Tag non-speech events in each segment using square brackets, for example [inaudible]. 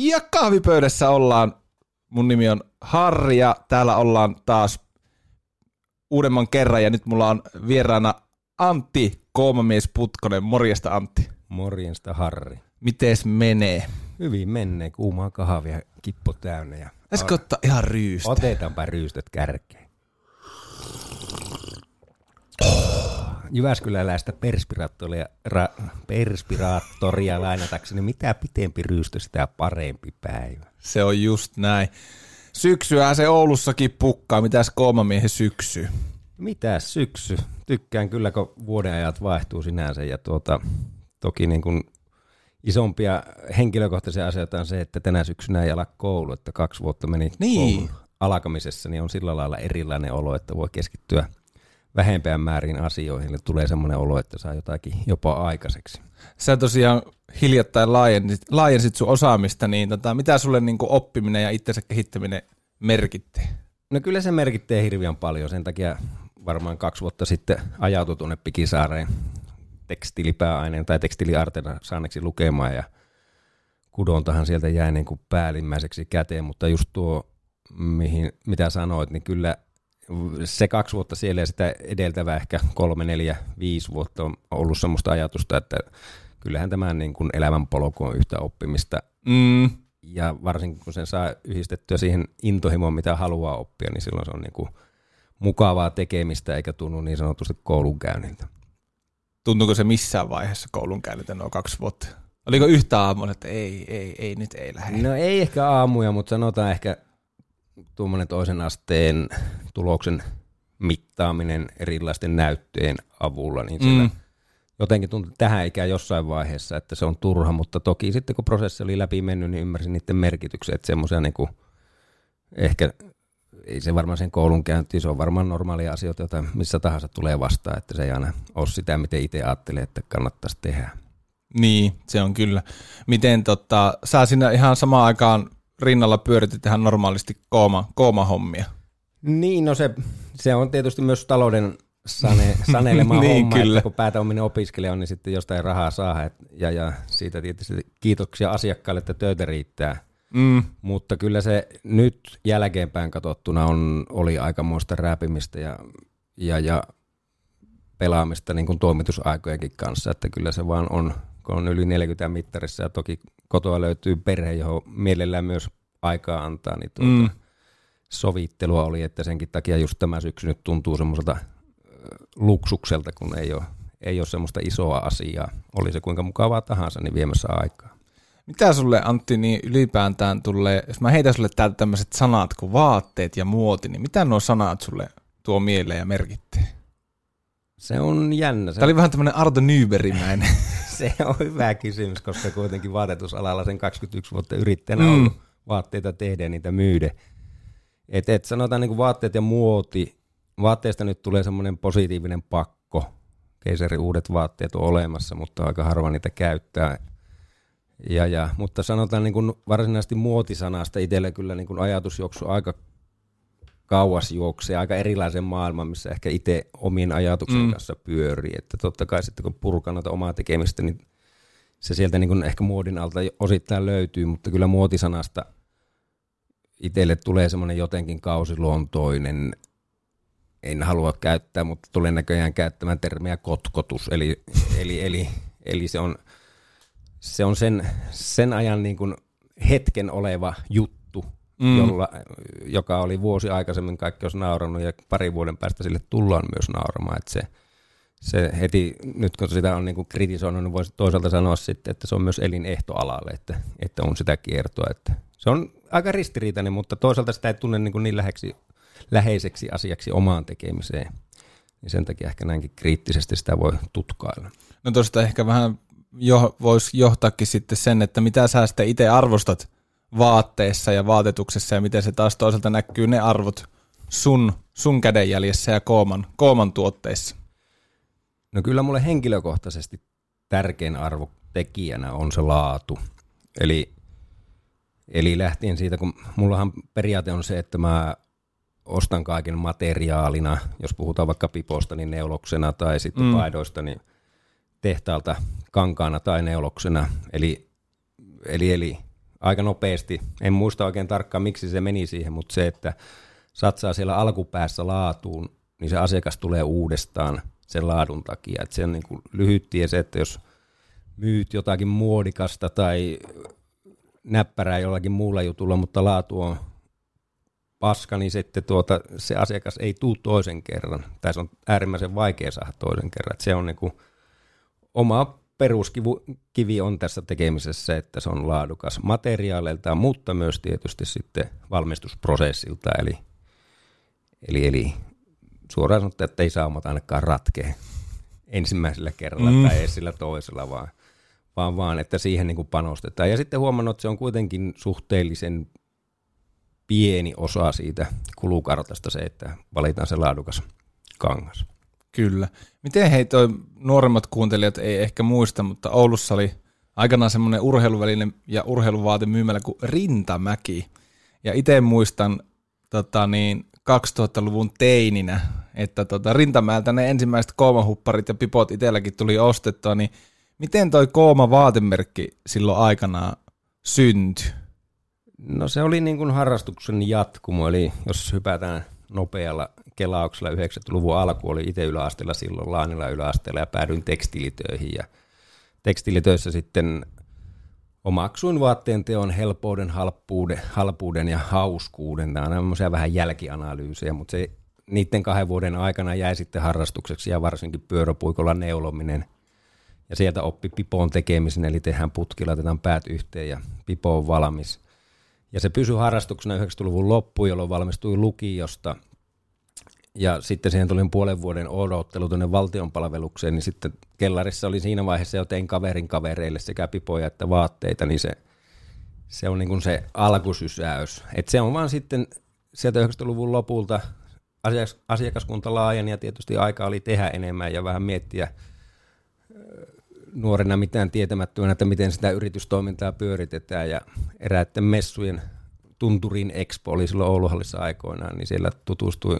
Ja kahvipöydässä ollaan. Mun nimi on Harri ja täällä ollaan taas uudemman kerran ja nyt mulla on vieraana Antti Koomamies Putkonen. Morjesta Antti. Morjesta Harri. Mites menee? Hyvin menee, kuumaa kahvia, kippo täynnä. Ja Äsken ottaa ihan ryystä. Otetaanpa ryystöt kärkeen. Jyväskyläläistä perspiraattoria, ra, perspiraattoria lainatakseni, mitä pitempi ryystö, sitä parempi päivä. Se on just näin. Syksyä se Oulussakin pukkaa. Mitäs Koomamiehen syksy? Mitäs syksy? Tykkään kyllä, kun vuodenajat vaihtuu sinänsä ja tuota, toki niin kuin isompia henkilökohtaisia asioita on se, että tänä syksynä ei ala koulu, että kaksi vuotta meni Niin. koulun alkamisessa, niin on sillä lailla erilainen olo, että voi keskittyä vähempään määrin asioihin. Eli tulee semmoinen olo, että saa jotakin jopa aikaiseksi. Sä tosiaan hiljattain laajensit, laajensit sun osaamista, niin tota, mitä sulle niin oppiminen ja itsensä kehittäminen merkitti? No kyllä se merkittää hirveän paljon, sen takia varmaan kaksi vuotta sitten ajautui tuonne Pikisaareen tekstiilipääaineen tai tekstiiliartena saaneeksi lukemaan ja kudontahan sieltä jäi niin kuin päällimmäiseksi käteen, mutta just tuo, mihin, mitä sanoit, niin kyllä se kaksi vuotta siellä ja sitä edeltävä ehkä kolme, neljä, viisi vuotta on ollut semmoista ajatusta, että kyllähän tämä niin kuin elämänpolku on yhtä oppimista Mm, ja varsinkin kun sen saa yhdistettyä siihen intohimoon, mitä haluaa oppia, niin silloin se on niin kuin mukavaa tekemistä eikä tunnu niin sanotusti koulunkäynniltä. tuntuuko se missään vaiheessa koulun käynyt nuo kaksi vuotta? Oliko yhtä aamulla, että ei, ei, ei, nyt ei lähde? No ei ehkä aamuja, mutta sanotaan ehkä tuommoinen toisen asteen tuloksen mittaaminen erilaisten näyttöjen avulla, niin sillä Mm. jotenkin tuntui tähän ikään jossain vaiheessa, että se on turha, mutta toki sitten kun prosessi oli läpi mennyt, niin ymmärsin niiden merkityksen, että semmoisia niin kuin, ehkä ei se varmaan sen koulun käynti, se on varmaan normaalia asioita, joita missä tahansa tulee vastaan, että se ei aina ole sitä, miten itse ajattelee, että kannattaisi tehdä. Niin, se on kyllä. Miten tota, sä siinä ihan samaan aikaan rinnalla pyöritit ihan normaalisti kooma, kooma-hommia? Niin, no se, se on tietysti myös talouden sane, [laughs] sanelema Niin, homma, kyllä. että kun päätoiminen opiskelija on, niin sitten jostain rahaa saa. Et, ja, ja siitä tietysti kiitoksia asiakkaille, että töitä riittää. Mm, Mutta kyllä se nyt jälkeenpäin katsottuna on, oli aikamoista rääpimistä ja, ja, ja pelaamista niin kuin toimitusaikojenkin kanssa, että kyllä se vaan on, kun on yli 40 mittarissa ja toki kotoa löytyy perhe, johon mielellään myös aikaa antaa, niin tuota, Mm. sovittelua oli, että senkin takia just tämä syksy nyt tuntuu semmoiselta luksukselta, kun ei ole, ei ole semmoista isoa asiaa. Oli se kuinka mukavaa tahansa, niin viemässä aikaa. Mitä sulle Antti niin ylipäätään tulee, jos mä heitän sulle täältä tämmöiset sanat kuin vaatteet ja muoti, niin mitä nuo sanat sulle tuo mieleen ja merkittää? Se on jännä. Se Tämä oli vähän tämmöinen Arto Nyberimäinen. [laughs] Se on hyvä kysymys, koska kuitenkin vaatetusalalla sen 21 vuotta yrittäjänä Mm. ollut vaatteita tehdä ja niitä myydä. Et, et sanotaan niin kuin vaatteet ja muoti. Vaatteesta nyt tulee semmoinen positiivinen pakko. Keisari uudet vaatteet on olemassa, mutta aika harva niitä käyttää. Ja, ja, mutta sanotaan niin kuin varsinaisesti muotisanasta itsellä kyllä niin kuin ajatus juoksu aika kauas juoksee, aika erilaisen maailman, missä ehkä itse omien ajatuksen Mm. kanssa pyörii. Että totta kai sitten kun purkaa noita omaa tekemistä, niin se sieltä niin kuin ehkä muodin alta osittain löytyy, mutta kyllä muotisanasta itselle tulee semmoinen jotenkin kausiluontoinen, en halua käyttää, mutta tulen näköjään käyttämään termiä kotkotus, eli, eli, eli, eli se on, se on sen, sen ajan niin kuin hetken oleva juttu, Mm. jolla, joka oli vuosi aikaisemmin kaikki olisi naurannut ja pari vuoden päästä sille tullaan myös nauramaan. Että se, se heti, nyt kun sitä on niin kuin kritisoinut, niin voisi toisaalta sanoa sitten, että se on myös elinehto alalle, että, että on sitä kiertoa. Että se on aika ristiriitainen, mutta toisaalta sitä ei tunne niin, kuin niin läheksi, läheiseksi asiaksi omaan tekemiseen. Niin sen takia ehkä näinkin kriittisesti sitä voi tutkailla. No tuosta ehkä vähän jo, voisi johtaakin sitten sen, että mitä sä sitten itse arvostat vaatteessa ja vaatetuksessa ja miten se taas toisaalta näkyy ne arvot sun, sun kädenjäljessä ja kooman, kooman tuotteissa. No kyllä mulle henkilökohtaisesti tärkein arvo tekijänä on se laatu. Eli, eli lähtien siitä, kun mullahan periaate on se, että mä ostan kaiken materiaalina, jos puhutaan vaikka piposta, niin neuloksena tai sitten mm. paidoista, niin tehtaalta kankaana tai neuloksena. Eli, eli, eli aika nopeasti, en muista oikein tarkkaan miksi se meni siihen, mutta se, että satsaa siellä alkupäässä laatuun, niin se asiakas tulee uudestaan sen laadun takia. Että se on niin kuin lyhyt tie se, että jos myyt jotakin muodikasta tai näppärää jollakin muulla jutulla, mutta laatu on paska, niin sitten tuota, se asiakas ei tule toisen kerran. Tai se on äärimmäisen vaikea saada toisen kerran. Että se on niin kuin oma peruskivi on tässä tekemisessä, että se on laadukas materiaaleilta, mutta myös tietysti sitten valmistusprosessilta. Eli, eli, eli suoraan sanottuna, että ei saumat ainakaan ratkea ensimmäisellä kerralla mm. tai edes sillä toisella, vaan, vaan, vaan että siihen niin kuin panostetaan. Ja sitten huomannut, että se on kuitenkin suhteellisen pieni osa siitä kulukartasta se, että valitaan se laadukas kangas. Kyllä. Miten hei toi nuoremmat kuuntelijat ei ehkä muista, mutta Oulussa oli aikanaan semmoinen urheiluvälinen ja urheiluvaate myymällä kuin Rintamäki. Ja itse muistan tota niin, 2000-luvun teininä, että tota, Rintamäeltä ne ensimmäiset koomahupparit ja pipot itselläkin tuli ostettua, niin miten toi kooma vaatemerkki silloin aikanaan syntyi? No se oli niin kuin harrastuksen jatkumo, eli jos hypätään nopealla kelauksella 90-luvun alku, oli itse yläasteella silloin Laanilla yläasteella ja päädyin tekstiilitöihin ja tekstiilitöissä sitten omaksuin vaatteen teon helpouden, halppuuden, halpuuden ja hauskuuden. Nämä on vähän jälkianalyysejä, mutta se niiden kahden vuoden aikana jäi sitten harrastukseksi ja varsinkin pyöräpuikolla neulominen. Ja sieltä oppi pipoon tekemisen, eli tehdään putki, laitetaan päät yhteen ja pipo on valmis. Ja se pysyi harrastuksena 90-luvun loppuun, jolloin valmistui lukiosta. Ja sitten siihen tuli puolen vuoden odottelu tuonne valtionpalvelukseen, niin sitten kellarissa oli siinä vaiheessa jo tein kaverin kavereille sekä pipoja että vaatteita, niin se, se on niin kuin se alkusysäys. Et se on vaan sitten sieltä 90-luvun lopulta asiakaskunta laajeni ja tietysti aika oli tehdä enemmän ja vähän miettiä nuorena mitään tietämättömänä, että miten sitä yritystoimintaa pyöritetään ja eräiden messujen Tunturin Expo oli silloin Ouluhallissa aikoinaan, niin siellä tutustui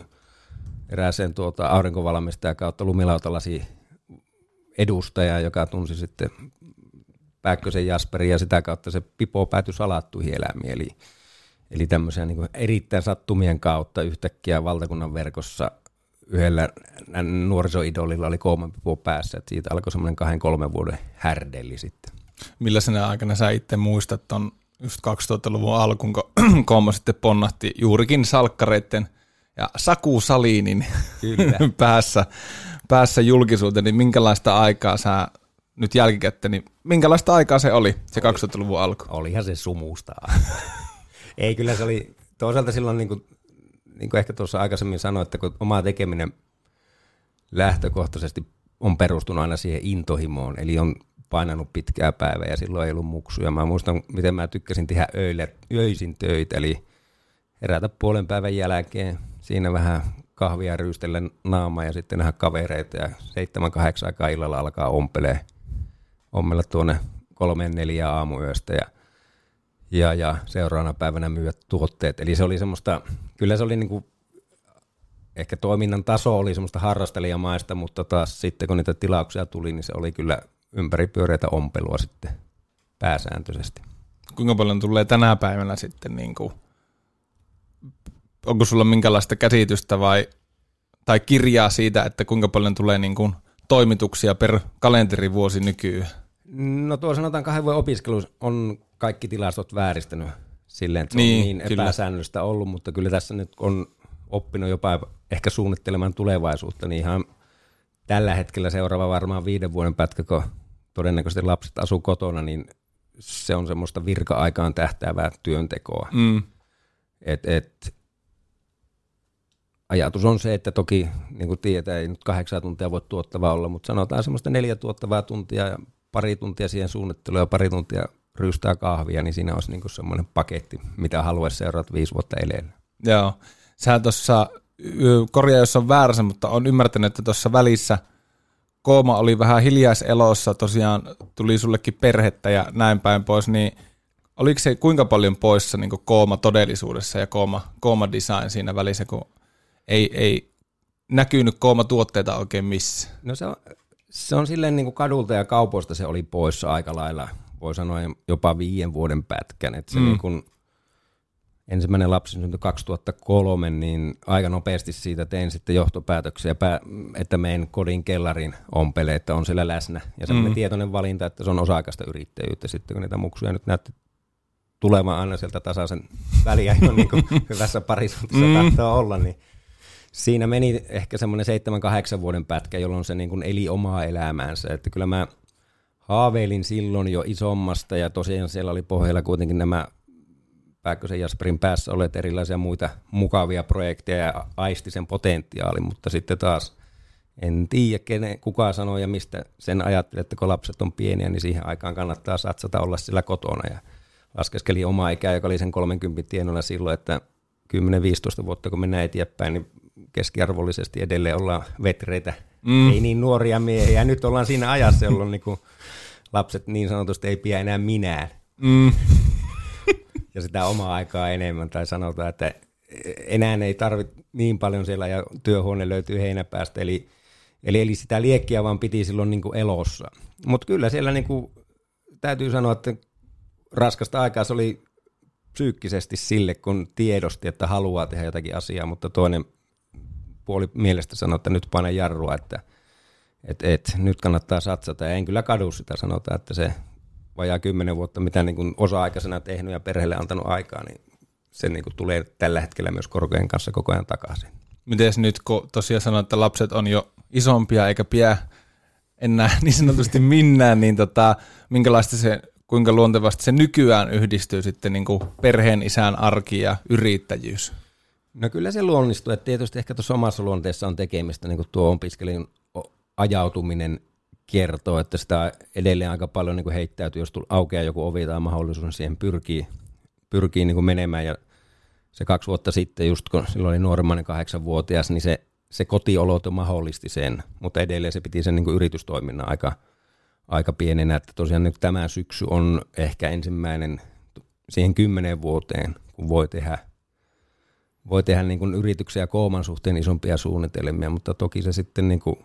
erääseen tuota aurinkovalmistajan kautta lumilautalasi edustaja, joka tunsi sitten Pääkkösen Jasperi ja sitä kautta se pipo päätyi salattuihin eläimiin. Eli, eli tämmöisiä niin erittäin sattumien kautta yhtäkkiä valtakunnan verkossa yhdellä nuorisoidolilla oli pipo päässä, että siitä alkoi semmoinen kahden kolmen vuoden härdelli sitten. Millaisena aikana sä itse muistat ton just 2000-luvun alkuun, kun [clears throat] Kooma sitten ponnahti juurikin salkkareiden ja Saku Salinin Kyllä. [laughs] päässä, päässä julkisuuteen, niin minkälaista aikaa sä nyt jälkikäteen, niin minkälaista aikaa se oli, se oli, 2000-luvun alku? Olihan se sumusta. [laughs] Ei, kyllä se oli, toisaalta silloin niin kuin niin kuin ehkä tuossa aikaisemmin sanoin, että kun oma tekeminen lähtökohtaisesti on perustunut aina siihen intohimoon, eli on painanut pitkää päivää ja silloin ei ollut muksuja. Mä muistan, miten mä tykkäsin tehdä öille, öisin töitä, eli herätä puolen päivän jälkeen, siinä vähän kahvia ryystellen naama ja sitten nähdä kavereita ja seitsemän kahdeksan aikaa illalla alkaa ompelee, ommella tuonne kolmeen neljään aamuyöstä ja ja, ja seuraavana päivänä myyä tuotteet. Eli se oli semmoista, kyllä se oli niin kuin, ehkä toiminnan taso oli semmoista harrastelijamaista, mutta taas sitten kun niitä tilauksia tuli, niin se oli kyllä ympäripyöreitä ompelua sitten pääsääntöisesti. Kuinka paljon tulee tänä päivänä sitten, niin kuin, onko sulla minkälaista käsitystä vai, tai kirjaa siitä, että kuinka paljon tulee niin kuin, toimituksia per kalenterivuosi nykyään? No tuo sanotaan kahden vuoden opiskelu on kaikki tilastot vääristänyt silleen, että se niin, on niin epäsäännöllistä kyllä. ollut, mutta kyllä tässä nyt on oppinut jopa ehkä suunnittelemaan tulevaisuutta, niin ihan tällä hetkellä seuraava varmaan viiden vuoden pätkä, kun todennäköisesti lapset asuu kotona, niin se on semmoista virka-aikaan tähtäävää työntekoa. Mm. Et, et, ajatus on se, että toki niin kuin tietää, ei nyt kahdeksan tuntia voi tuottavaa olla, mutta sanotaan semmoista neljä tuottavaa tuntia pari tuntia siihen suunnitteluun ja pari tuntia ryystää kahvia, niin siinä olisi niin semmoinen paketti, mitä haluaisi seurata viisi vuotta eleellä. Joo. Sehän tuossa, korjaa jos on väärässä, mutta on ymmärtänyt, että tuossa välissä Kooma oli vähän hiljaiselossa, tosiaan tuli sullekin perhettä ja näin päin pois, niin oliko se kuinka paljon poissa niin Kooma todellisuudessa ja Kooma, Kooma design siinä välissä, kun ei, ei näkynyt Kooma tuotteita oikein missä? No se on, se on silleen niin kuin kadulta ja kaupoista se oli poissa aika lailla, voi sanoa jopa viiden vuoden pätkän. Että se mm. niin kuin, ensimmäinen lapsi syntyi 2003, niin aika nopeasti siitä tein sitten johtopäätöksiä, että menen kodin kellarin ompele, että on siellä läsnä. Ja semmoinen mm. tietoinen valinta, että se on osa-aikaista yrittäjyyttä sitten, kun niitä muksuja nyt näytti tulemaan aina sieltä tasaisen väliä, jo niin kuin [laughs] hyvässä parisuhteessa mm. tahtoo olla, niin siinä meni ehkä semmoinen 7-8 vuoden pätkä, jolloin se niin kuin eli omaa elämäänsä. Että kyllä mä haaveilin silloin jo isommasta ja tosiaan siellä oli pohjalla kuitenkin nämä Pääkkösen Jasperin päässä olet erilaisia muita mukavia projekteja ja aisti sen potentiaali, mutta sitten taas en tiedä, kenen, kuka sanoo ja mistä sen ajattelee, että kun lapset on pieniä, niin siihen aikaan kannattaa satsata olla sillä kotona. Ja laskeskeli oma ikää, joka oli sen 30 tienoilla silloin, että 10-15 vuotta kun mennään eteenpäin, niin keskiarvollisesti edelleen ollaan vetreitä, mm. ei niin nuoria miehiä. Nyt ollaan siinä ajassa, jolloin niin kuin lapset niin sanotusti ei pidä enää minään. Mm. [laughs] ja sitä omaa aikaa enemmän, tai sanotaan, että enää ei tarvitse niin paljon siellä, ja työhuone löytyy heinäpäästä, eli, eli, eli sitä liekkiä vaan piti silloin niin kuin elossa. Mutta kyllä siellä niin kuin, täytyy sanoa, että raskasta aikaa se oli psyykkisesti sille, kun tiedosti, että haluaa tehdä jotakin asiaa, mutta toinen puoli mielestä sanoi, että nyt pane jarrua, että et, et, nyt kannattaa satsata. Ja en kyllä kadu sitä, sanotaan, että se vajaa kymmenen vuotta, mitä niin kuin osa-aikaisena tehnyt ja perheelle antanut aikaa, niin se niin kuin tulee tällä hetkellä myös korkean kanssa koko ajan takaisin. Miten nyt, kun tosiaan sanoit, että lapset on jo isompia eikä pidä enää [laughs] niin sanotusti minnään, niin tota, minkälaista se, kuinka luontevasti se nykyään yhdistyy sitten niin kuin perheen isän arki ja yrittäjyys? No kyllä se luonnistuu, että tietysti ehkä tuossa omassa luonteessa on tekemistä, niin kuin tuo opiskelijan ajautuminen kertoo, että sitä edelleen aika paljon niin kuin heittäytyy, jos aukeaa joku ovi tai mahdollisuus, niin siihen pyrkii, pyrkii niin kuin menemään. Ja se kaksi vuotta sitten, just kun silloin oli nuoremmainen kahdeksanvuotias, niin se, se kotiolot mahdollisti sen, mutta edelleen se piti sen niin kuin yritystoiminnan aika, aika pienenä. Että tosiaan nyt tämä syksy on ehkä ensimmäinen siihen kymmenen vuoteen, kun voi tehdä voi tehdä niin kuin yrityksiä kooman suhteen isompia suunnitelmia, mutta toki se sitten niin kuin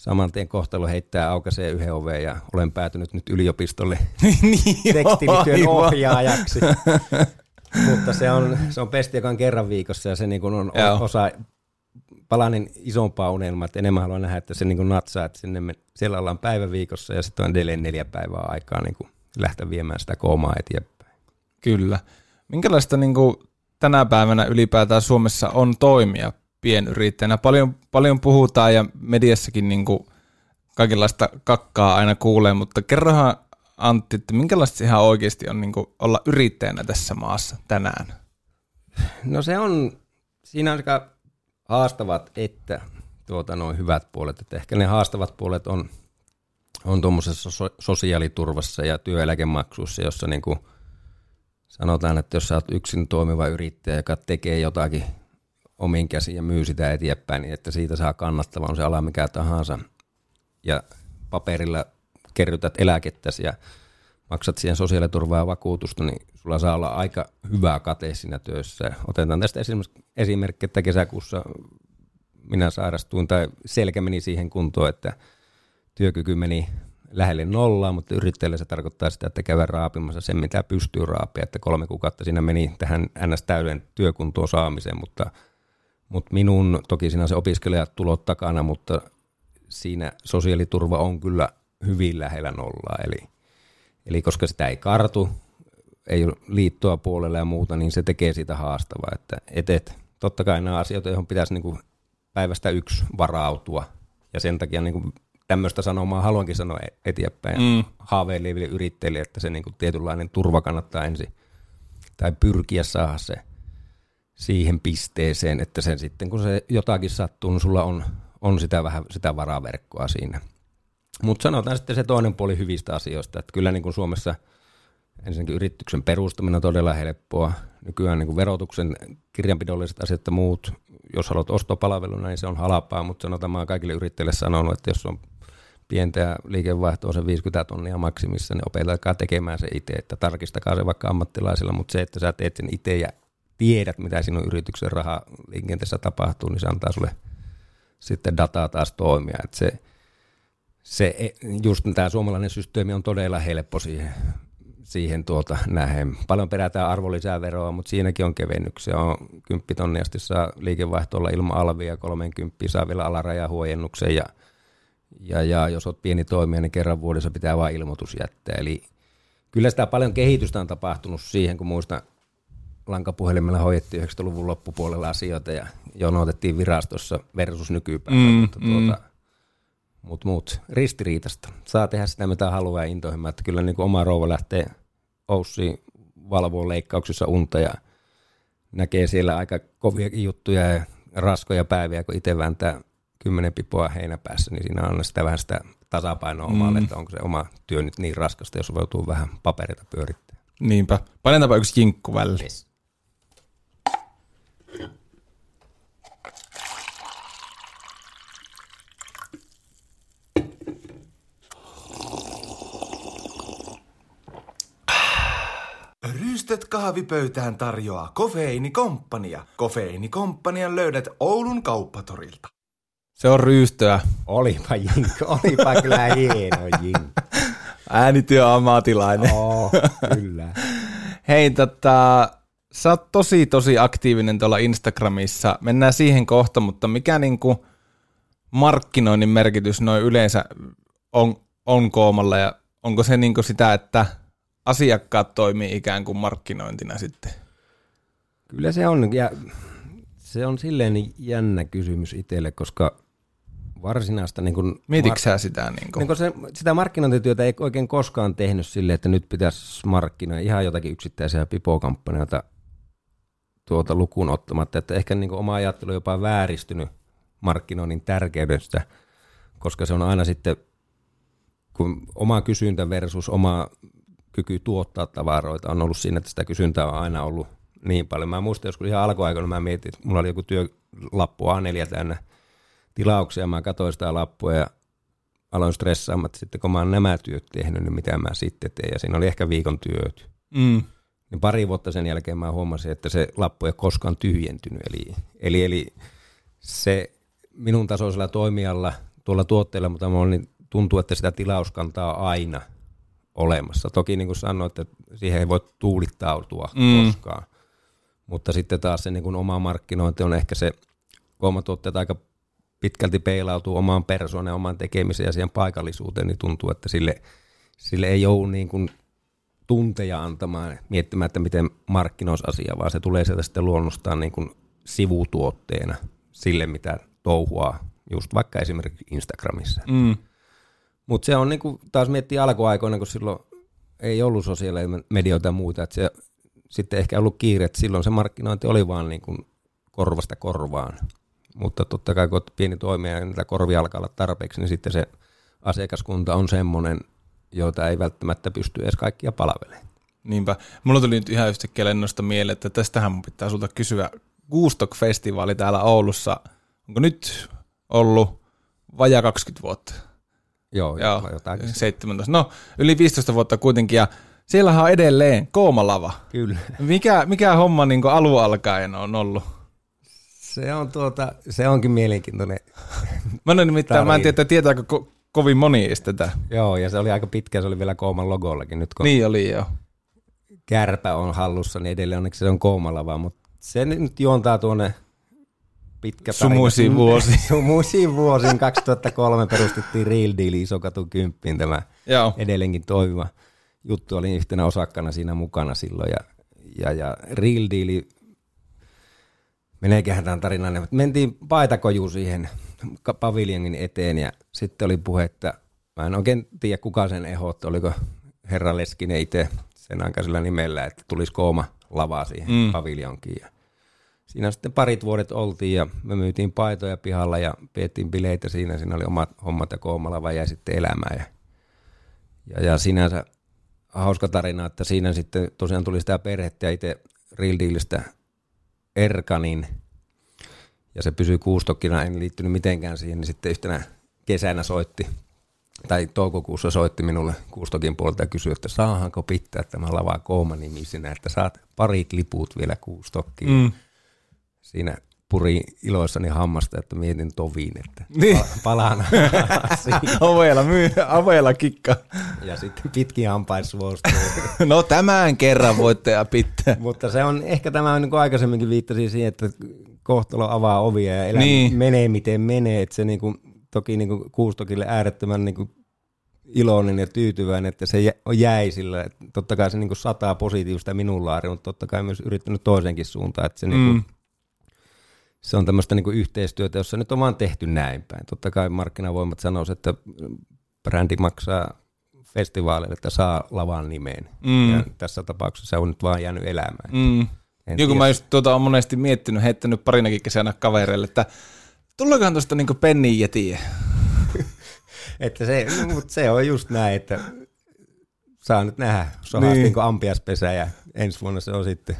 saman tien kohtalo heittää aukaisee yhden oveen ja olen päätynyt nyt yliopistolle [laughs] niin, tekstilityön ohjaajaksi. [laughs] mutta se on, se on pesti, joka on kerran viikossa ja se niin kuin on Joo. osa palanen isompaa unelmaa, että enemmän haluan nähdä, että se niin kuin natsaa, että sinne me, siellä ollaan päivä viikossa ja sitten on edelleen neljä päivää aikaa niin kuin lähteä viemään sitä koomaa eteenpäin. Kyllä. Minkälaista niin kuin tänä päivänä ylipäätään Suomessa on toimia pienyrittäjänä. Paljon, paljon puhutaan ja mediassakin niin kuin kaikenlaista kakkaa aina kuulee, mutta kerrohan Antti, että minkälaista ihan oikeasti on niin kuin olla yrittäjänä tässä maassa tänään? No se on, siinä on sekä haastavat että tuota, noin hyvät puolet. Että ehkä ne haastavat puolet on, on tuommoisessa so- sosiaaliturvassa ja työeläkemaksussa, jossa niin kuin sanotaan, että jos sä oot yksin toimiva yrittäjä, joka tekee jotakin omiin käsiin ja myy sitä eteenpäin, niin että siitä saa kannattava, on se ala mikä tahansa. Ja paperilla kerrytät eläkettäsi ja maksat siihen sosiaaliturvaa ja vakuutusta, niin sulla saa olla aika hyvä kate siinä työssä. Otetaan tästä esimerkki, että kesäkuussa minä sairastuin tai selkä meni siihen kuntoon, että työkyky meni lähelle nollaa, mutta yrittäjälle se tarkoittaa sitä, että käydään raapimassa sen, mitä pystyy raapia, että kolme kuukautta siinä meni tähän ns. täyden työkuntoon saamiseen, mutta, mutta minun, toki siinä on se opiskelijatulot takana, mutta siinä sosiaaliturva on kyllä hyvin lähellä nollaa, eli, eli koska sitä ei kartu, ei ole liittoa puolella ja muuta, niin se tekee sitä haastavaa, että et, et, totta kai nämä asiat, joihin pitäisi niin kuin päivästä yksi varautua, ja sen takia niin kuin tämmöistä sanomaa haluankin sanoa e- eteenpäin mm. haaveileville yrittäjille, että se niin kuin tietynlainen turva kannattaa ensin tai pyrkiä saada se siihen pisteeseen, että sen sitten kun se jotakin sattuu, niin sulla on, on sitä vähän sitä varaverkkoa siinä. Mutta sanotaan sitten se toinen puoli hyvistä asioista, että kyllä niin kuin Suomessa ensinnäkin yrityksen perustaminen on todella helppoa. Nykyään niin kuin verotuksen kirjanpidolliset asiat ja muut, jos haluat ostopalveluna, niin se on halpaa, mutta sanotaan mä oon kaikille yrittäjille sanonut, että jos on pientä liikevaihtoa se 50 tonnia maksimissa, niin opetakaa tekemään se itse, että tarkistakaa se vaikka ammattilaisilla, mutta se, että sä teet sen itse ja tiedät, mitä sinun yrityksen raha liikenteessä tapahtuu, niin se antaa sulle sitten dataa taas toimia. Että se, se, just tämä suomalainen systeemi on todella helppo siihen, siihen tuota, nähen. Paljon perätään arvonlisäveroa, mutta siinäkin on kevennyksiä. On 10 tonniasti saa liikevaihtoilla ilman alvia, 30 saa vielä alarajahuojennuksen ja, ja, ja jos olet pieni toimija, niin kerran vuodessa pitää vain ilmoitus jättää. Eli kyllä sitä paljon kehitystä on tapahtunut siihen, kun muistan lankapuhelimella hoidettiin 90-luvun loppupuolella asioita ja jonotettiin virastossa versus nykypäivä, mm, mutta tuota, mm. mut, mut, ristiriitasta. Saa tehdä sitä mitä haluaa intohimoa, että kyllä niin kuin oma rouva lähtee Oussiin valvoon leikkauksissa unta ja näkee siellä aika kovia juttuja ja raskoja päiviä, kun itse vääntää kymmenen pipoa heinäpäässä, niin siinä on sitä vähän sitä tasapainoa mm. omalle, että onko se oma työ nyt niin raskasta, jos joutuu vähän paperita pyörittää. Niinpä. Painetaanpa yksi jinkku välillä. Yes. Rystöt kahvipöytään tarjoaa Kofeiinikomppania. Kofeiinikomppanian löydät Oulun kauppatorilta. Se on ryystöä. Olipa jinkko, olipa kyllä hieno jinkko. [laughs] Äänityöammatilainen. Oh, kyllä. Hei, tota, sä oot tosi tosi aktiivinen tuolla Instagramissa. Mennään siihen kohta, mutta mikä niinku markkinoinnin merkitys noin yleensä on, on koomalla ja onko se niinku sitä, että asiakkaat toimii ikään kuin markkinointina sitten? Kyllä se on, ja se on silleen jännä kysymys itselle, koska varsinaista... Niin kun Mietitkö mar- sitä? Niin kun? Niin se, sitä markkinointityötä ei oikein koskaan tehnyt silleen, että nyt pitäisi markkinoida ihan jotakin yksittäisiä pipokampanjoita tuota lukuun ottamatta, että ehkä niin oma ajattelu on jopa vääristynyt markkinoinnin tärkeydestä, koska se on aina sitten kun oma kysyntä versus oma kyky tuottaa tavaroita on ollut siinä, että sitä kysyntää on aina ollut niin paljon. Mä muistan joskus ihan alkuaikoina, mä mietin, että mulla oli joku työlappu A4 täynnä tilauksia, mä katsoin sitä lappua ja aloin stressaamaan, että sitten kun mä oon nämä työt tehnyt, niin mitä mä sitten teen. Ja siinä oli ehkä viikon työt. Mm. Niin pari vuotta sen jälkeen mä huomasin, että se lappu ei koskaan tyhjentynyt. Eli, eli, eli se minun tasoisella toimijalla tuolla tuotteella, mutta mulla niin tuntuu, että sitä tilauskantaa aina olemassa. Toki niin kuin sanoit, että siihen ei voi tuulittautua mm. koskaan. Mutta sitten taas se niin kuin oma markkinointi on ehkä se, kun tuotteet aika pitkälti peilautuu omaan persoonaan, omaan tekemiseen ja siihen paikallisuuteen, niin tuntuu, että sille, sille ei ole niin kuin tunteja antamaan, miettimään, että miten markkinoisi asia, vaan se tulee sieltä sitten luonnostaan niin kuin sivutuotteena sille, mitä touhua just vaikka esimerkiksi Instagramissa. Mm. Mutta se on niin kuin, taas miettii alkuaikoina, kun silloin ei ollut sosiaalisia medioita ja muuta, että se sitten ehkä ollut kiire, että silloin se markkinointi oli vaan niin kuin korvasta korvaan. Mutta totta kai kun pieni toimija ja niitä korvia alkaa olla tarpeeksi, niin sitten se asiakaskunta on semmoinen, jota ei välttämättä pysty edes kaikkia palvelemaan. Niinpä. Mulla tuli nyt ihan yhtäkkiä lennosta mieleen, että tästähän mun pitää sulta kysyä. Guustok-festivaali täällä Oulussa, onko nyt ollut vajaa 20 vuotta? Joo, joo jotain. 17. No, yli 15 vuotta kuitenkin, ja siellähän on edelleen koomalava. Kyllä. Mikä, mikä homma niin alun alkaen on ollut? Se on tuota, se onkin mielenkiintoinen. [laughs] mä en nimittäin, mä en tiedä, tietääkö ko- kovin moni tätä. Joo, ja se oli aika pitkä, se oli vielä Kooman logollakin. Nyt kun niin oli, joo. Kärpä on hallussa, niin edelleen onneksi se on Koomalava, mutta se nyt juontaa tuonne pitkä Sumuisiin vuosiin. [laughs] Sumuisiin vuosiin. 2003 perustettiin Real Deal Isokatu 10 tämä Joo. edelleenkin toimiva juttu. Olin yhtenä osakkana siinä mukana silloin ja, ja, ja Real Deal meneeköhän tämän tarinan, mentiin paitakojuun siihen paviljonin eteen ja sitten oli puhe, että mä en oikein tiedä kuka sen ehdotti, oliko herra Leskinen itse sen aikaisella nimellä, että tulisi kooma lavaa siihen mm. paviljonkiin. Ja siinä sitten parit vuodet oltiin ja me myytiin paitoja pihalla ja piettiin bileitä siinä. Siinä oli omat hommat ja Koomalava jäi sitten elämään. Ja, ja, ja sinänsä hauska tarina, että siinä sitten tosiaan tuli sitä perhettä ja itse Real Dealista Erkanin ja se pysyi kuustokkina, en liittynyt mitenkään siihen, niin sitten yhtenä kesänä soitti tai toukokuussa soitti minulle Kuustokin puolelta ja kysyi, että saahanko pitää tämä lava kooma nimisinä, että saat parit liput vielä Kuustokkiin. Mm. Siinä puri iloissani hammasta, että mietin toviin, että Niin. pa- palaan [laughs] ovella, myy, ovella kikka. ja sitten pitkin hampain. [laughs] No tämän kerran voitte pitää. Mutta se on, ehkä tämä on niin kuin aikaisemminkin viittasin siihen, että kohtalo avaa ovia ja elämä Niin. menee miten menee, että se niin kuin, toki niin kuin Kuustokille äärettömän niin kuin iloinen ja tyytyväinen, että se jä- jäi sillä, että totta kai se niin kuin sataa positiivista minun laari, mutta totta kai myös yrittänyt toisenkin suuntaan, että se, niin kuin, Mm. Se on tämmöistä niin yhteistyötä, jossa nyt on vaan tehty näin päin. Totta kai markkinavoimat sanoisivat, että brändi maksaa festivaaleille, että saa lavan nimeen. Mm. Ja tässä tapauksessa se on nyt vaan jäänyt elämään. Mm. En Joku tiedä. mä just tuota on monesti miettinyt, heittänyt parinakin kesänä kavereille, että tullakohan tuosta niinku pennijetiä. [laughs] Että se, mutta se on just näin, että saa nyt nähdä, Niin. sohastinko ampiaspesä ja ensi vuonna se on sitten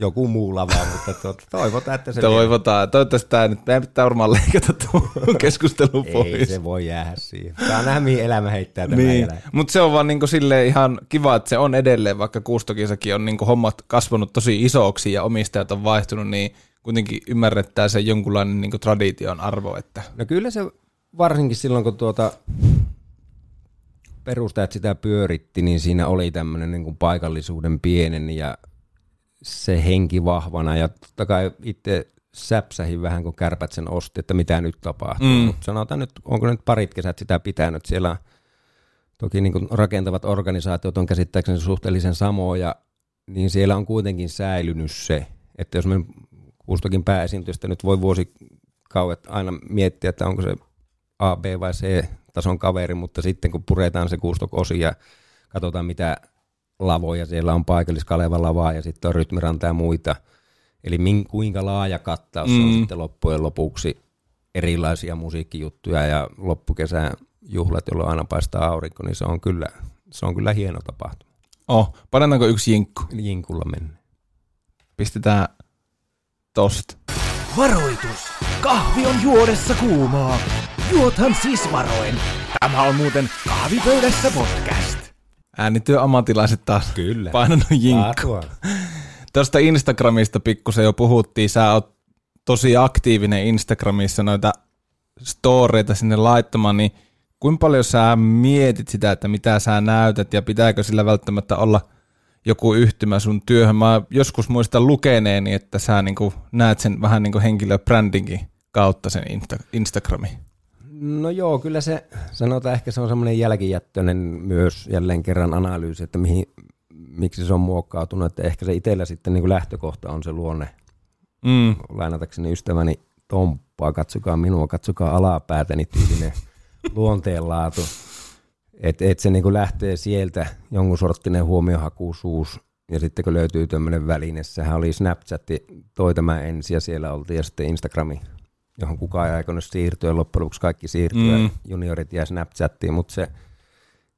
joku muu lava, [laughs] mutta tuota, toivotaan, että se Toivotaan. Toivottavasti tämä nyt, meidän pitää varmaan leikata tuo [laughs] keskustelu ei pois. se voi jäädä siihen. Saa nähdä, mihin elämä heittää tämän Niin, mutta se on vaan niinku silleen ihan kiva, että se on edelleen, vaikka Kuustokisakin on niinku hommat kasvanut tosi isoksi ja omistajat on vaihtunut, niin kuitenkin ymmärrettää se jonkunlainen niinku tradition arvo, että No kyllä se varsinkin silloin, kun tuota perustajat sitä pyöritti, niin siinä oli tämmöinen niin paikallisuuden pienen ja se henki vahvana. Ja totta kai itse säpsähin vähän, kun kärpät sen osti, että mitä nyt tapahtuu. Mm. Mutta sanotaan nyt, onko nyt parit kesät sitä pitänyt. Siellä toki niin rakentavat organisaatiot on käsittääkseni suhteellisen samoja, niin siellä on kuitenkin säilynyt se, että jos me kustakin pääesiintyjistä nyt voi vuosikauet aina miettiä, että onko se A, B vai C tason kaveri, mutta sitten kun puretaan se kuustok osi ja katsotaan mitä lavoja siellä on paikalliskaleva lavaa ja sitten on rytmiranta ja muita, eli min, kuinka laaja kattaus mm. on sitten loppujen lopuksi erilaisia musiikkijuttuja ja loppukesän juhlat, jolloin aina paistaa aurinko, niin se on kyllä, se on kyllä hieno tapahtuma. oh, panetaanko yksi jinkku? Jinkulla mennä. Pistetään tosta. Varoitus! Kahvi on juodessa kuumaa. Juothan siis varoen. Tämä on muuten Kahvipöydässä podcast. Äänityö ammattilaiset taas. Kyllä. Painanut jinkku. Laatua. Tuosta Instagramista pikkusen jo puhuttiin. Sä oot tosi aktiivinen Instagramissa noita storeita sinne laittamaan, niin kuinka paljon sä mietit sitä, että mitä sä näytät ja pitääkö sillä välttämättä olla joku yhtymä sun työhön? Mä joskus muistan lukeneeni, että sä niinku näet sen vähän niin kuin henkilöbrändinkin kautta sen Insta- Instagramin. No joo, kyllä se, sanotaan ehkä se on semmoinen jälkijättöinen myös jälleen kerran analyysi, että mihin, miksi se on muokkautunut, että ehkä se itsellä sitten niin kuin lähtökohta on se luonne. Mm. Lainatakseni ystäväni Tomppaa, katsokaa minua, katsokaa alapäätäni tyylinen [laughs] luonteenlaatu. Että et se niin kuin lähtee sieltä jonkun sorttinen huomiohakuisuus ja sitten kun löytyy tämmöinen väline, sehän oli Snapchat, toi tämä ensin ja siellä oltiin ja sitten Instagrami, johon kukaan ei aikonut siirtyä, loppujen lopuksi kaikki siirtyä, Mm. juniorit ja Snapchattiin, mutta se,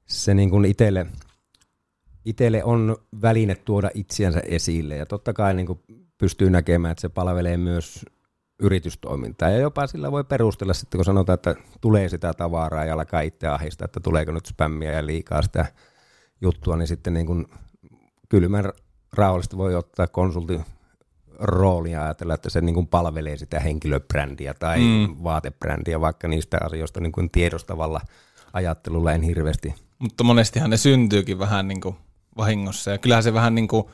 se niin kuin itselle, itselle on väline tuoda itseänsä esille. Ja totta kai niin kuin pystyy näkemään, että se palvelee myös yritystoimintaa. Ja jopa sillä voi perustella sitten, kun sanotaan, että tulee sitä tavaraa ja alkaa itse ahdistaa, että tuleeko nyt spämmiä ja liikaa sitä juttua, niin sitten niin kuin kylmän rauhallisesti voi ottaa konsultin roolia ja ajatella, että se niin kuin palvelee sitä henkilöbrändiä tai Mm. vaatebrändiä, vaikka niistä asioista niin kuin tiedostavalla ajattelulla en hirveästi. Mutta monestihan ne syntyykin vähän niin kuin vahingossa. Ja kyllähän se vähän niin kuin,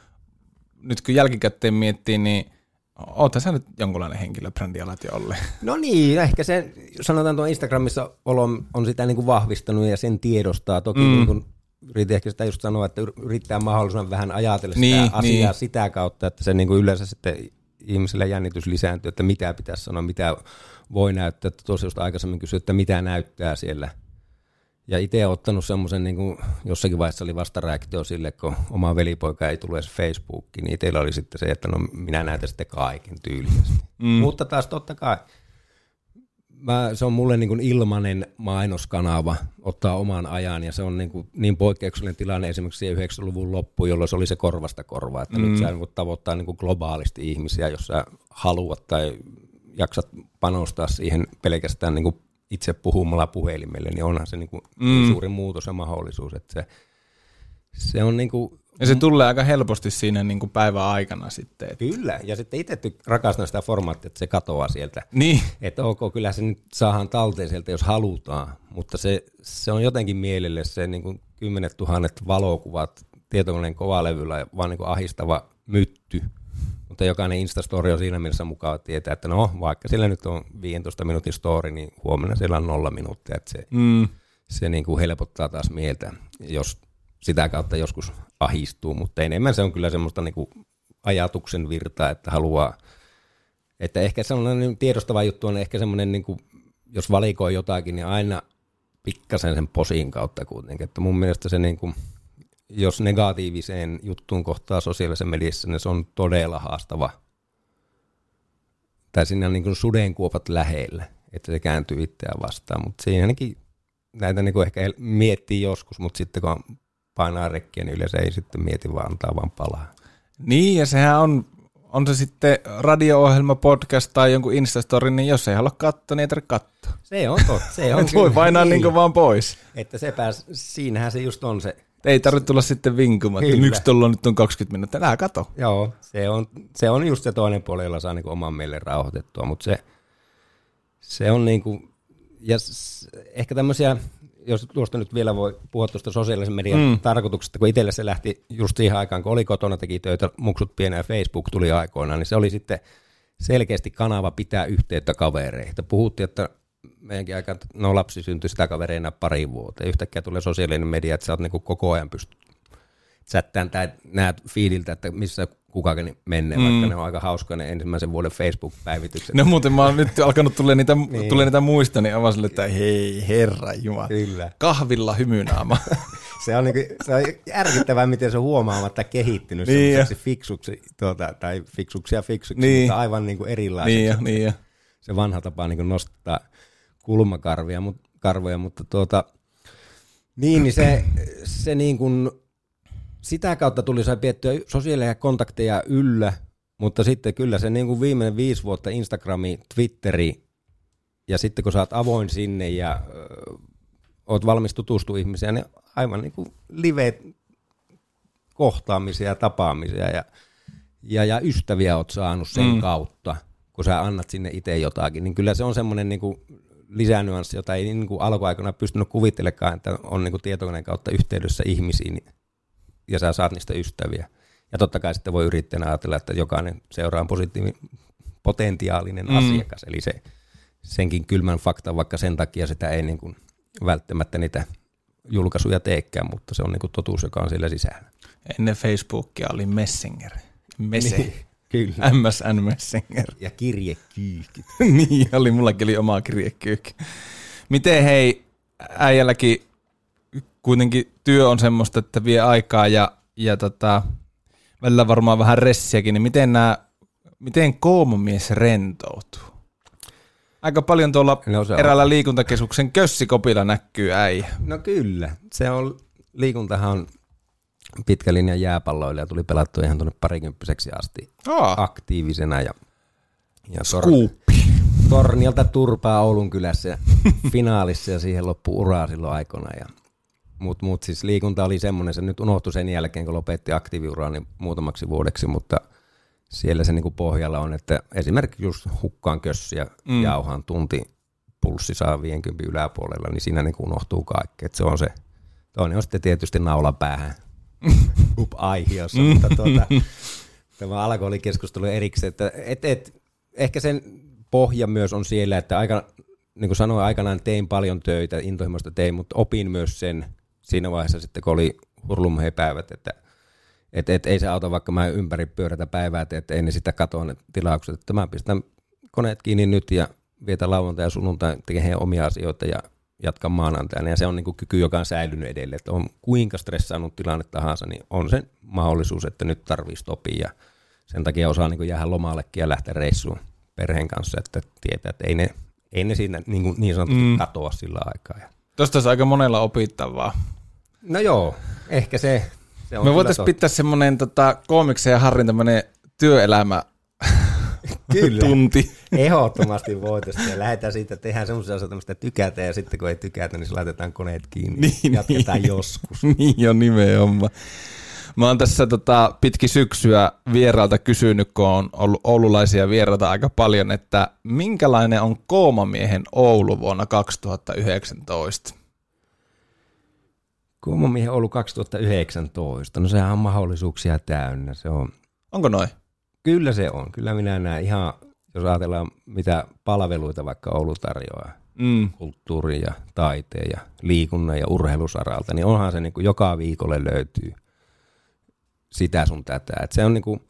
nyt kun jälkikäteen miettii, niin oothan sä nyt jonkunlainen henkilöbrändi alat jo olleen. No niin, ehkä se, sanotaan tuon Instagramissa olo on sitä niin kuin vahvistanut ja sen tiedostaa. Toki mm. niin kuin, yritin ehkä sitä just sanoa, että yrittää mahdollisimman vähän ajatella sitä Niin, asiaa niin. sitä kautta, että se niin kuin yleensä sitten ihmisellä jännitys lisääntyy, että mitä pitäisi sanoa, mitä voi näyttää. Että tuossa just aikaisemmin kysyin, että mitä näyttää siellä. Ja itse olen ottanut semmoisen, niin kuin jossakin vaiheessa oli vastareaktio sille, kun oma velipoika ei tule edes Facebookiin, niin itsellä oli sitten se, että no minä näytän sitten kaiken tyylisesti. Mm. Mutta taas totta kai, mä, se on mulle niin kuin ilmainen mainoskanava ottaa oman ajan ja se on niin, kuin niin poikkeuksellinen tilanne esimerkiksi 90-luvun loppu, jolloin se oli se korvasta korvaa, että mm. nyt sä niin tavoittaa niin kuin globaalisti ihmisiä, jos sä haluat tai jaksat panostaa siihen pelkästään niin kuin itse puhumalla puhelimelle, niin onhan se niin kuin mm. suuri muutos ja mahdollisuus, että se, se on niin kuin ja se tulee aika helposti siinä niin kuin päivän aikana sitten. Että. Kyllä, ja sitten itse rakastan sitä formaattia, että se katoaa sieltä. Niin. Että ok, kyllä se nyt saadaan talteen sieltä, jos halutaan, mutta se, se on jotenkin mielelle se niin kuin kymmenet tuhannet valokuvat tietokoneen kovalevyllä, vaan niin kuin ahistava mytty. Mutta jokainen Instastory on siinä mielessä mukaan tietää, että no, vaikka sillä nyt on 15 minuutin story, niin huomenna siellä on nolla minuuttia, että se, mm. se niin kuin helpottaa taas mieltä, jos sitä kautta joskus ahistuu, mutta enemmän se on kyllä semmoista niin kuin ajatuksen virtaa, että haluaa, että ehkä sellainen tiedostava juttu on ehkä semmoinen, niin kuin, jos valikoi jotakin, niin aina pikkasen sen posin kautta kuitenkin, että mun mielestä se niin kuin, jos negatiiviseen juttuun kohtaa sosiaalisessa mediassa, niin se on todella haastava. Tai siinä on niin kuin sudenkuopat lähellä, että se kääntyy itseään vastaan, mutta siinä ainakin näitä niin kuin ehkä miettii joskus, mutta sitten kun painaa rekkiä, niin yleensä ei sitten mieti, vaan antaa vaan palaa. Niin, ja sehän on, on se sitten radio-ohjelma, podcast tai jonkun Instastory, niin jos ei halua katsoa, niin ei tarvitse katsoa. Se on totta. Se on voi painaa niin. niin vaan pois. Että se pääs, siinähän se just on se. Ei tarvitse tulla sitten vinkumaan, että miksi tuolla nyt on 20 minuuttia, nää kato. Joo, se on, se on just se toinen puoli, jolla saa niin oman mielen rauhoitettua, mutta se, se on niin kuin, ja ehkä tämmöisiä jos tuosta nyt vielä voi puhua tuosta sosiaalisen median mm. tarkoituksesta, kun itselle se lähti just siihen aikaan, kun oli kotona, teki töitä, muksut pienä ja Facebook tuli aikoinaan, niin se oli sitten selkeästi kanava pitää yhteyttä kavereihin. Puhuttiin, että meidänkin aikaan, no lapsi syntyi sitä kavereina pari vuotta. Yhtäkkiä tulee sosiaalinen media, että sä oot niin koko ajan pysty chattään tai näet fiililtä, että missä kukakin menee, mm. vaikka ne on aika hauskoja ne ensimmäisen vuoden Facebook-päivitykset. No muuten mä oon nyt alkanut tulee niitä, [laughs] niin. tulee niitä muista, niin avaan sille, että hei herra Jumala. Kyllä. Kahvilla hymynaama. [laughs] se, on niinku, se on järkyttävää, miten se on huomaamatta kehittynyt niin fiksuksi, tuota, tai fiksuksi ja fiksuksi, niin. mutta aivan niinku erilaiseksi. Niin ja, niin ja. Se vanha tapa niinku nostaa kulmakarvia, mut, karvoja, mutta tuota, niin, niin se, se niin kuin sitä kautta tuli sai piettyä sosiaalisia kontakteja yllä, mutta sitten kyllä se niin kuin viimeinen viisi vuotta Instagrami, Twitteri ja sitten kun oot avoin sinne ja ö, oot valmis tutustumaan ihmisiä, niin aivan niin kuin live kohtaamisia ja tapaamisia ja, ja, ja ystäviä oot saanut sen mm. kautta, kun sä annat sinne itse jotakin, niin kyllä se on semmoinen niin kuin lisänyanssi, jota ei niin kuin alkuaikana pystynyt kuvittelemaan, että on niin kuin tietokoneen kautta yhteydessä ihmisiin, niin ja sä saat niistä ystäviä. Ja totta kai sitten voi yrittäjänä ajatella, että jokainen seuraa on positiivinen, potentiaalinen mm. asiakas, eli se, senkin kylmän fakta, vaikka sen takia sitä ei niin kuin välttämättä niitä julkaisuja teekään, mutta se on niin kuin totuus, joka on siellä sisällä. Ennen Facebookia oli Messenger. Mese. Niin, kyllä. MSN Messenger. Ja kirjekyykki. [laughs] niin, oli, mullakin oli oma kirjekyykki. Miten hei, äijälläkin kuitenkin työ on semmoista, että vie aikaa ja, ja tota, välillä varmaan vähän ressiäkin, niin miten nämä, miten koomomies rentoutuu? Aika paljon tuolla no eräällä on. liikuntakeskuksen kössikopilla näkyy äijä. No kyllä, se on, liikuntahan on pitkä linja jääpalloille tuli pelattu ihan tuonne parikymppiseksi asti Aa. aktiivisena ja, ja tor- Tornialta turpaa Oulun kylässä [laughs] finaalissa ja siihen loppu uraa silloin aikana ja mutta mut siis liikunta oli semmoinen, se nyt unohtui sen jälkeen, kun lopetti aktiiviuraa niin muutamaksi vuodeksi, mutta siellä se niinku pohjalla on, että esimerkiksi just hukkaan kössiä, mm. jauhaan tunti, pulssi saa 50 yläpuolella, niin siinä niinku unohtuu kaikki. Et se on se. Toinen on sitten tietysti naula päähän. [laughs] Up aihiossa, mutta tuota, tämä alkoholikeskustelu erikseen, että et, et, ehkä sen pohja myös on siellä, että aika, niin kuin sanoin, aikanaan tein paljon töitä, intohimoista tein, mutta opin myös sen, siinä vaiheessa sitten, kun oli hurlumheipäivät, että et, et, ei se auta, vaikka mä ympäri pyörätä päivää, että ei ne sitä katoa ne tilaukset, että mä pistän koneet kiinni nyt ja vietä lauantai ja sunnuntai tekee omia asioita ja jatkan maanantaina. Ja se on niin kuin kyky, joka on säilynyt edelleen. Että on kuinka stressaanut tilanne tahansa, niin on se mahdollisuus, että nyt tarvii stopia. Ja sen takia osaa niin kuin jäädä lomallekin ja lähteä reissuun perheen kanssa, että tietää, että ei ne, ei ne siinä niin, kuin niin sanotusti mm. katoa sillä aikaa. Ja Tuosta olisi aika monella opittavaa. No joo, ehkä se, se on Me voitaisiin pitää semmoinen tota, koomiksen ja Harrin tämmöinen työelämä [laughs] Kyllä. tunti. Ehdottomasti voitaisiin. Ja lähdetään siitä, että tehdään semmoisia asioita, mistä tykätään, ja sitten kun ei tykätä, niin se laitetaan koneet kiinni. Niin, Jatketaan niin. joskus. [laughs] niin on nimenomaan. Mä oon tässä tota, pitki syksyä vieraalta kysynyt, kun on ollut oululaisia vieraita aika paljon, että minkälainen on Koomamiehen Oulu vuonna 2019? Kuumamiehen ollut 2019. No sehän on mahdollisuuksia täynnä. Se on, Onko noin? kyllä se on. Kyllä minä näen ihan, jos ajatellaan mitä palveluita vaikka Oulu tarjoaa, Mm. kulttuurin ja taiteen ja liikunnan ja urheilusaralta, niin onhan se niin kuin joka viikolle löytyy sitä sun tätä. Et se on niin kuin,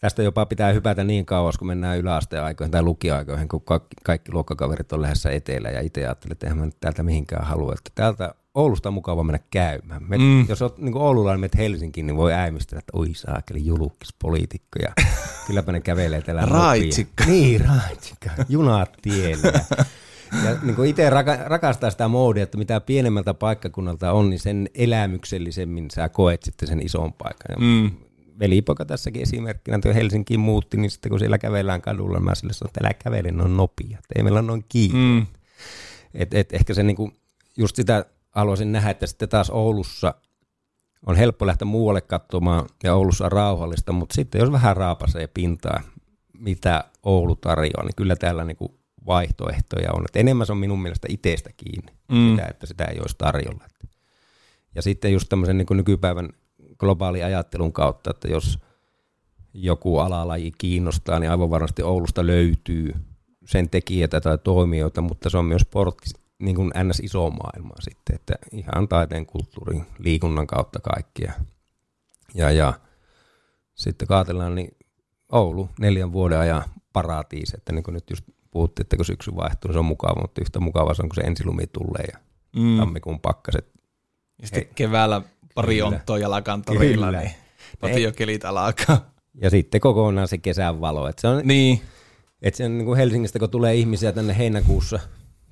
tästä jopa pitää hypätä niin kauas, kun mennään yläasteen aikoihin tai lukioaikoihin, kun kaikki, kaikki luokkakaverit on lähdössä etelä ja itse ajattelin, että eihän mä nyt täältä mihinkään halua. Että täältä Oulusta on mukava mennä käymään. Mm. Jos olet niin oululainen, menet Helsinkiin, niin voi äimistellä, että oi saakeli julkis poliitikko. Ja kylläpä ne kävelee täällä. [laughs] Raitsikka. Niin, raitsikka. Junat tiellä. [laughs] Ja, niin kuin itse raka, rakastaa sitä moodia, että mitä pienemmältä paikkakunnalta on, niin sen elämyksellisemmin sä koet sitten sen ison paikan. Mm. velipoika tässäkin esimerkkinä, että Helsinkiin muutti, niin sitten kun siellä kävellään kadulla, niin mä sille sanoin, että älä kävele noin nopea, että ei meillä ole noin kiinni. Mm. Et, et ehkä se niinku, just sitä haluaisin nähdä, että sitten taas Oulussa on helppo lähteä muualle katsomaan ja Oulussa on rauhallista, mutta sitten jos vähän raapasee pintaa, mitä Oulu tarjoaa, niin kyllä täällä niinku vaihtoehtoja on. Et enemmän se on minun mielestä itsestä kiinni, Mm. sitä, että sitä ei olisi tarjolla. Ja sitten just tämmöisen niin nykypäivän globaali ajattelun kautta, että jos joku alalaji kiinnostaa, niin aivan varmasti Oulusta löytyy sen tekijätä tai toimijoita, mutta se on myös sportti, niin kuin ns. iso maailma sitten, että ihan taiteen, kulttuurin, liikunnan kautta kaikkia. Ja, ja sitten kaatellaan, niin Oulu neljän vuoden ajan paratiisi, että niin kuin nyt just puhuttiin, että kun syksy vaihtuu, niin se on mukava, mutta yhtä mukava se on, kun se ensilumi tulee ja Mm. tammikuun pakkaset. Ja sitten Hei. keväällä pari Kyllä. onttoa jalkantorilla, Kyllä. niin patiokelit alkaa. Ja sitten kokonaan se kesän valo. Että se on, Niin, että se on niin kuin Helsingistä, kun tulee ihmisiä tänne heinäkuussa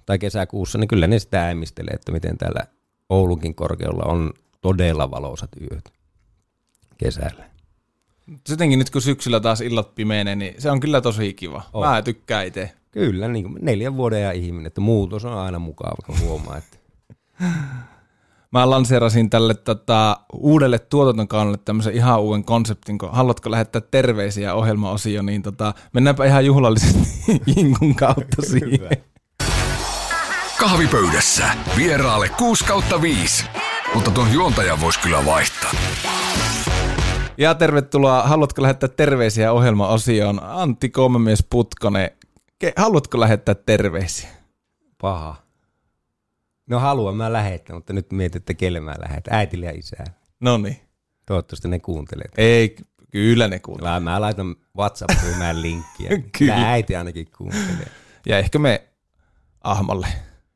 tai kesäkuussa, niin kyllä ne sitä äimistelee, että miten täällä Oulunkin korkealla on todella valoisat yöt kesällä. jotenkin nyt kun syksyllä taas illat pimeenee, niin se on kyllä tosi kiva. On. Mä tykkään itse. Kyllä, niin kuin neljän vuoden ja ihminen, että muutos on aina mukava, kun huomaa, että [laughs] Mä lanseerasin tälle tota, uudelle tuotantokaudelle tämmöisen ihan uuden konseptin, kun haluatko lähettää terveisiä ohjelmaosio, niin tota, mennäänpä ihan juhlallisesti [laughs] Jinkun kautta siihen. Kahvipöydässä vieraalle 6 kautta 5. Mutta tuon juontajan voisi kyllä vaihtaa. Ja tervetuloa, haluatko lähettää terveisiä ohjelmaosioon? Antti Kolmemies Putkonen, Ke- haluatko lähettää terveisiä? paha. No haluan mä lähettää, mutta nyt mietin, että kelle mä lähetän. Äitille ja isään. No niin. Toivottavasti ne kuuntelee. Ei, kyllä ne kuulee. Mä, mä laitan WhatsApp-ryhmään linkkiä. [laughs] Kyllä. Kyllä. äiti ainakin kuuntelee. Ja ehkä me Ahmalle.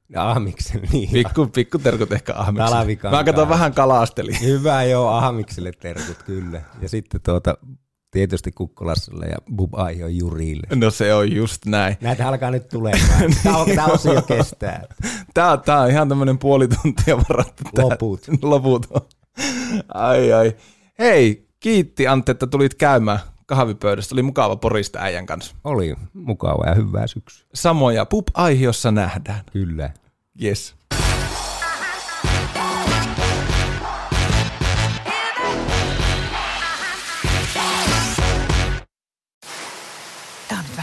Ja Ahmikselle, niin. Pikku, pikku terkut ehkä Ahmikselle. Mä katson vähän kalasteli. Hyvä joo, Ahmikselle terkut, kyllä. Ja sitten tuota, tietysti Kukkolassalle ja Bub Aihio Jurille. No se on just näin. Näitä alkaa nyt tulemaan. [laughs] Tämä, on, tämä osio kestää. Tää, tää on ihan tämmönen puoli tuntia varattu. Loput. [laughs] Loput on. Ai ai. Hei, kiitti Antti, että tulit käymään kahvipöydästä. Oli mukava porista äijän kanssa. Oli mukava ja hyvää syksyä. Samoja pup aihiossa nähdään. Kyllä. Yes.